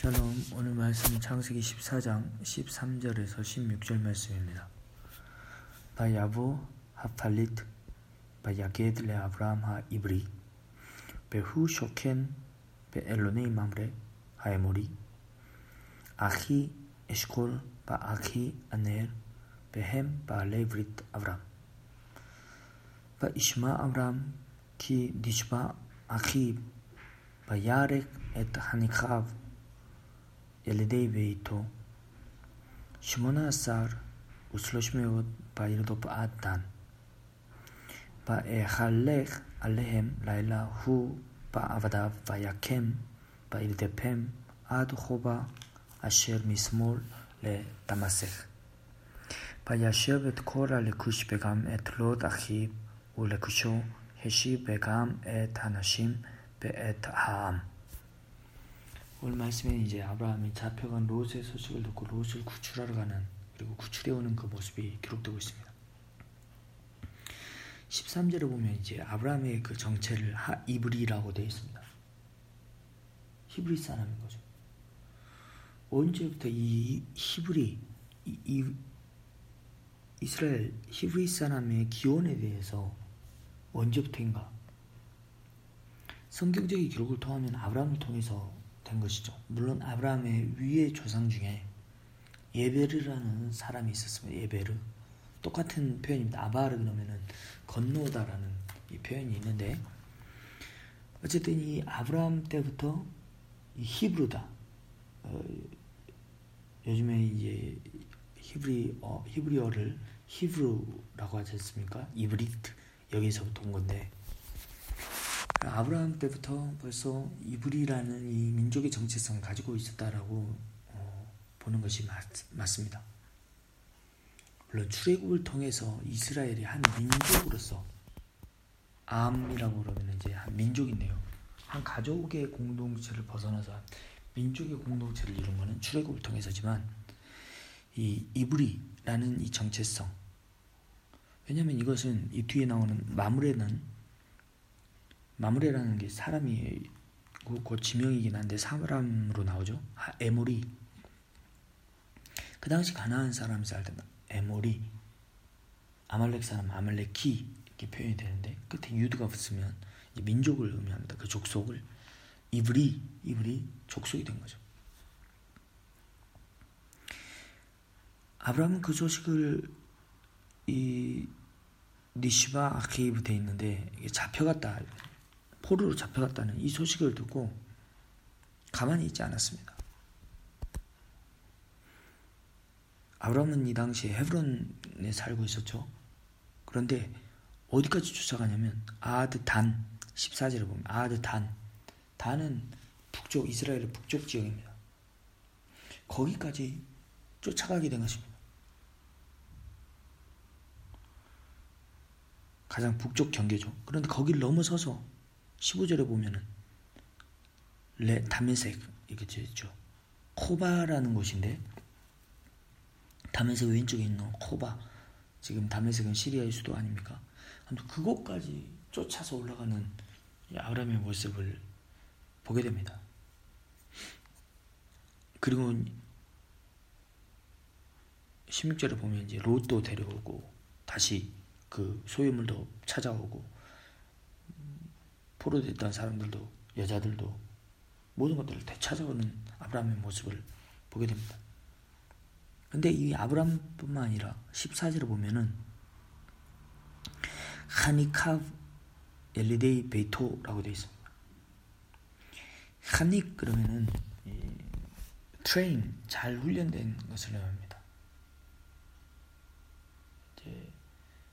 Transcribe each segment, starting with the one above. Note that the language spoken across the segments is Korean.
샬롬 오늘 말씀은 창세기 14장 13절에서 16절 말씀입니다. ויבא הפליט ויגד לאברם העברי והוא שכן באלני ממרא האמרי אחי אשכל ואחי ענר והם בעלי ברית אברם וישמע אברם כי נשבה 아히 바야렉 엣 하니카브 ילידי ביתו שמונה עשר ושלוש מאות בעיר בעד דן. ויחלך עליהם לילה הוא בעבדיו ויקם וירדפם עד חובה אשר משמאל לדמשך. וישב את כל הלכוש וגם את לוט אחיו ולכושו השיב וגם את הנשים ואת העם. 오늘 말씀에 이제 아브라함이 잡혀간 롯의 소식을 듣고 롯을 구출하러 가는 그리고 구출해 오는 그 모습이 기록되고 있습니다. 13절에 보면 이제 아브라함의 그 정체를 하 이브리라고 되어 있습니다. 히브리 사람인 거죠. 언제부터 이 히브리 이, 이 이스라엘 히브리 사람의 기원에 대해서 언제부터인가? 성경적인 기록을 통하면 아브라함을 통해서 된 것이죠. 물론 아브라함의 위의 조상 중에 예베르라는 사람이 있었습니다. 예베르. 똑같은 표현입니다. 아바르 그러면은 건너다라는 이 표현이 있는데 어쨌든 이 아브라함 때부터 이 히브르다. 어, 요즘에 이제 히브리 어, 히브리어를 히브루라고 하지 않습니까? 이브리트 여기서부터 온 건데 아브라함 때부터 벌써 이브리라는 이 민족의 정체성을 가지고 있었다라고 어, 보는 것이 맞, 맞습니다. 물론 출애굽을 통해서 이스라엘이 한 민족으로서 암이라고 그러면 이제 한 민족인데요. 한 가족의 공동체를 벗어나서 민족의 공동체를 이룬 것은 출애굽을 통해서지만 이 이브리라는 이 정체성 왜냐하면 이것은 이 뒤에 나오는 마무레는 마무레라는 게 사람이 곧 지명이긴 한데 사람으로 나오죠. 아, 에모리 그 당시 가나안 사람이 살던 에모리 아말렉 사람 아말렉키 이렇게 표현이 되는데 끝에 유드가 붙으면 민족을 의미합니다. 그 족속을 이브리 이브리 족속이 된 거죠. 아브라함은 그 소식을 이 니시바 아케이브 돼 있는데 잡혀갔다 포로로 잡혀갔다는 이 소식을 듣고 가만히 있지 않았습니다. 아브라함은 이 당시에 헤브론에 살고 있었죠. 그런데 어디까지 쫓아가냐면 아드 단 14절에 보면 아드 단 단은 북쪽 이스라엘의 북쪽 지역입니다. 거기까지 쫓아가게 된 것입니다. 가장 북쪽 경계죠. 그런데 거기를 넘어서서 15절에 보면은 레 다메색 이렇게 있죠. 코바라는 곳인데 다메색 왼쪽에 있는 코바 지금 다메색은 시리아의 수도 아닙니까? 아무튼 그곳까지 쫓아서 올라가는 아브라함의 모습을 보게 됩니다. 그리고 16절에 보면 이제 롯도 데려오고 다시 그 소유물도 찾아오고 포로됐던 사람들도 여자들도 모든 것들을 되찾아오는 아브라함의 모습을 보게 됩니다. 근데 이 아브라함뿐만 아니라 14절에 보면은 חניכיו ילידי ביתו라고 되어 있습니다. חניך 그러면은 train 잘 훈련된 것을 의미합니다.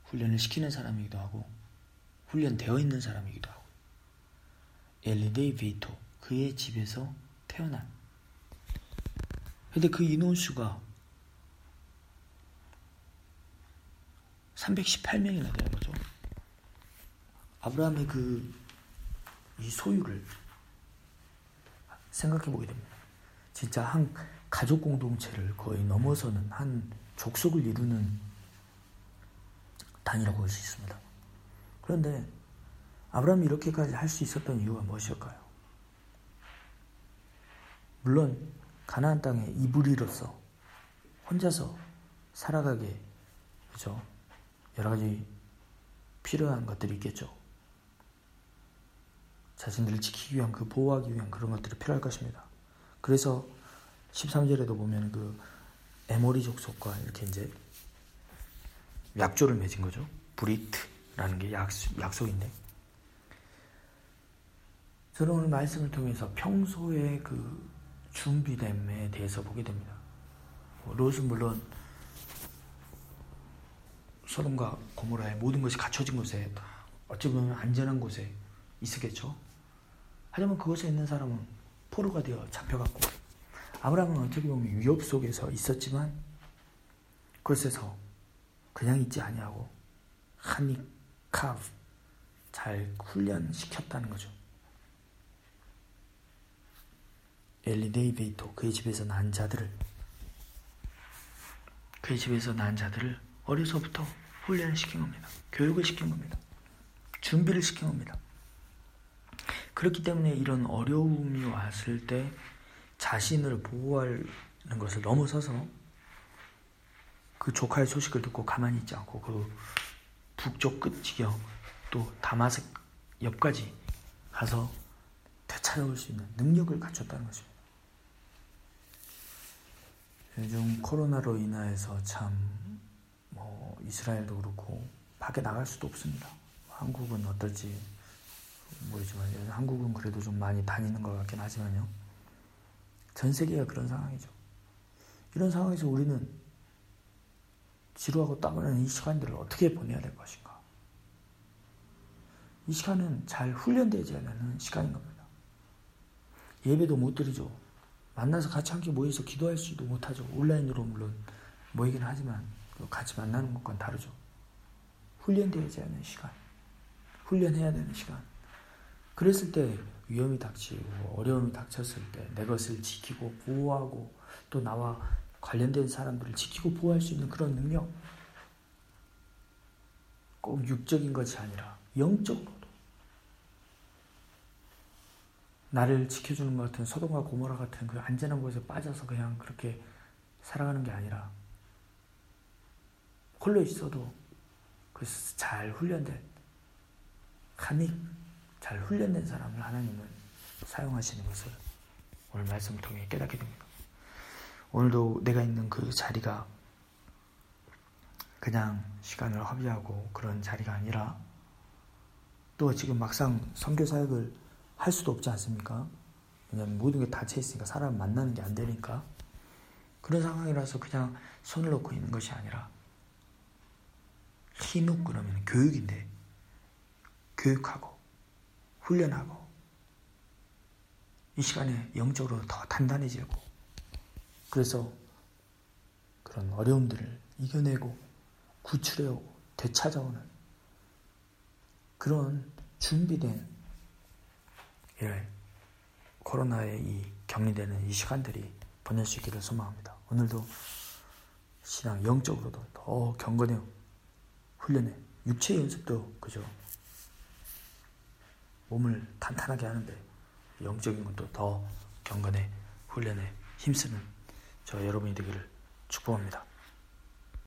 훈련을 시키는 사람이기도 하고 훈련되어 있는 사람이기도 하고 ילידי ביתו 그의 집에서 태어난 근데 그 인원수가 318명이나 되는 거죠. 아브라함의 그 이 소유를 생각해 보게 됩니다. 진짜 한 가족 공동체를 거의 넘어서는 한 족속을 이루는 단위라고 할 수 있습니다. 그런데 아브라함이 이렇게까지 할 수 있었던 이유가 무엇일까요? 물론 가나안 땅의 이불이로서 혼자서 살아가게 그죠 여러 가지 필요한 것들이 있겠죠. 자신들을 지키기 위한 그 보호하기 위한 그런 것들이 필요할 것입니다. 그래서 13절에도 보면 그 에모리 족속과 이렇게 이제 약조를 맺은 거죠. 브리트라는 게 약속, 약속인데. 저는 오늘 말씀을 통해서 평소에 그 준비됨에 대해서 보게 됩니다. 뭐 롯은 물론 소돔과 고모라의 모든 것이 갖춰진 곳에 어찌 보면 안전한 곳에 있었겠죠. 하지만 그곳에 있는 사람은 포로가 되어 잡혀갔고 아브라함은 어떻게 보면 위협 속에서 있었지만 그곳에서 그냥 있지 아니하고 חניכיו 잘 훈련시켰다는 거죠. ילידי ביתו 그의 집에서 난 자들을 그의 집에서 난 자들을 어려서부터 훈련을 시킨 겁니다. 교육을 시킨 겁니다. 준비를 시킨 겁니다. 그렇기 때문에 이런 어려움이 왔을 때 자신을 보호하는 것을 넘어서서 그 조카의 소식을 듣고 가만히 있지 않고 그 북쪽 끝 지경 또 다마색 옆까지 가서 되찾아올 수 있는 능력을 갖췄다는 것입니다. 요즘 코로나로 인하여서 참 뭐 이스라엘도 그렇고 밖에 나갈 수도 없습니다. 한국은 어떨지 모르지만 한국은 그래도 좀 많이 다니는 것 같긴 하지만요. 전 세계가 그런 상황이죠. 이런 상황에서 우리는 지루하고 땀 흘리는 이 시간들을 어떻게 보내야 될 것인가? 이 시간은 잘 훈련되지 않는 시간인 겁니다. 예배도 못 드리죠. 만나서 같이 함께 모여서 기도할 수도 못하죠. 온라인으로 물론 모이긴 하지만 같이 만나는 것과는 다르죠. 훈련되지 않는 시간. 훈련해야 되는 시간. 그랬을 때 위험이 닥치고 어려움이 닥쳤을 때 내 것을 지키고 보호하고 또 나와 관련된 사람들을 지키고 보호할 수 있는 그런 능력 꼭 육적인 것이 아니라 영적으로도 나를 지켜주는 것 같은 소돔과 고모라 같은 그 안전한 곳에 빠져서 그냥 그렇게 살아가는 게 아니라 홀로 있어도 그래서 잘 훈련된 간익 잘 훈련된 사람을 하나님은 사용하시는 것을 오늘 말씀을 통해 깨닫게 됩니다. 오늘도 내가 있는 그 자리가 그냥 시간을 허비하고 그런 자리가 아니라 또 지금 막상 선교 사역을 할 수도 없지 않습니까? 왜냐하면 모든 게 닫혀 있으니까 사람 만나는 게 안 되니까 그런 상황이라서 그냥 손을 놓고 있는 것이 아니라 힘욱 그러면 교육인데 교육하고 훈련하고 이 시간에 영적으로 더 단단해지고 그래서 그런 어려움들을 이겨내고 구출해오고 되찾아오는 그런 준비된 예, 코로나의 이 격리되는 이 시간들이 보낼 수 있기를 소망합니다. 오늘도 신앙 영적으로도 더 경건해 훈련해 육체 연습도 그죠 몸을 탄탄하게 하는데 영적인 것도 더 경건해 훈련에 힘쓰는 저 여러분이 되기를 축복합니다.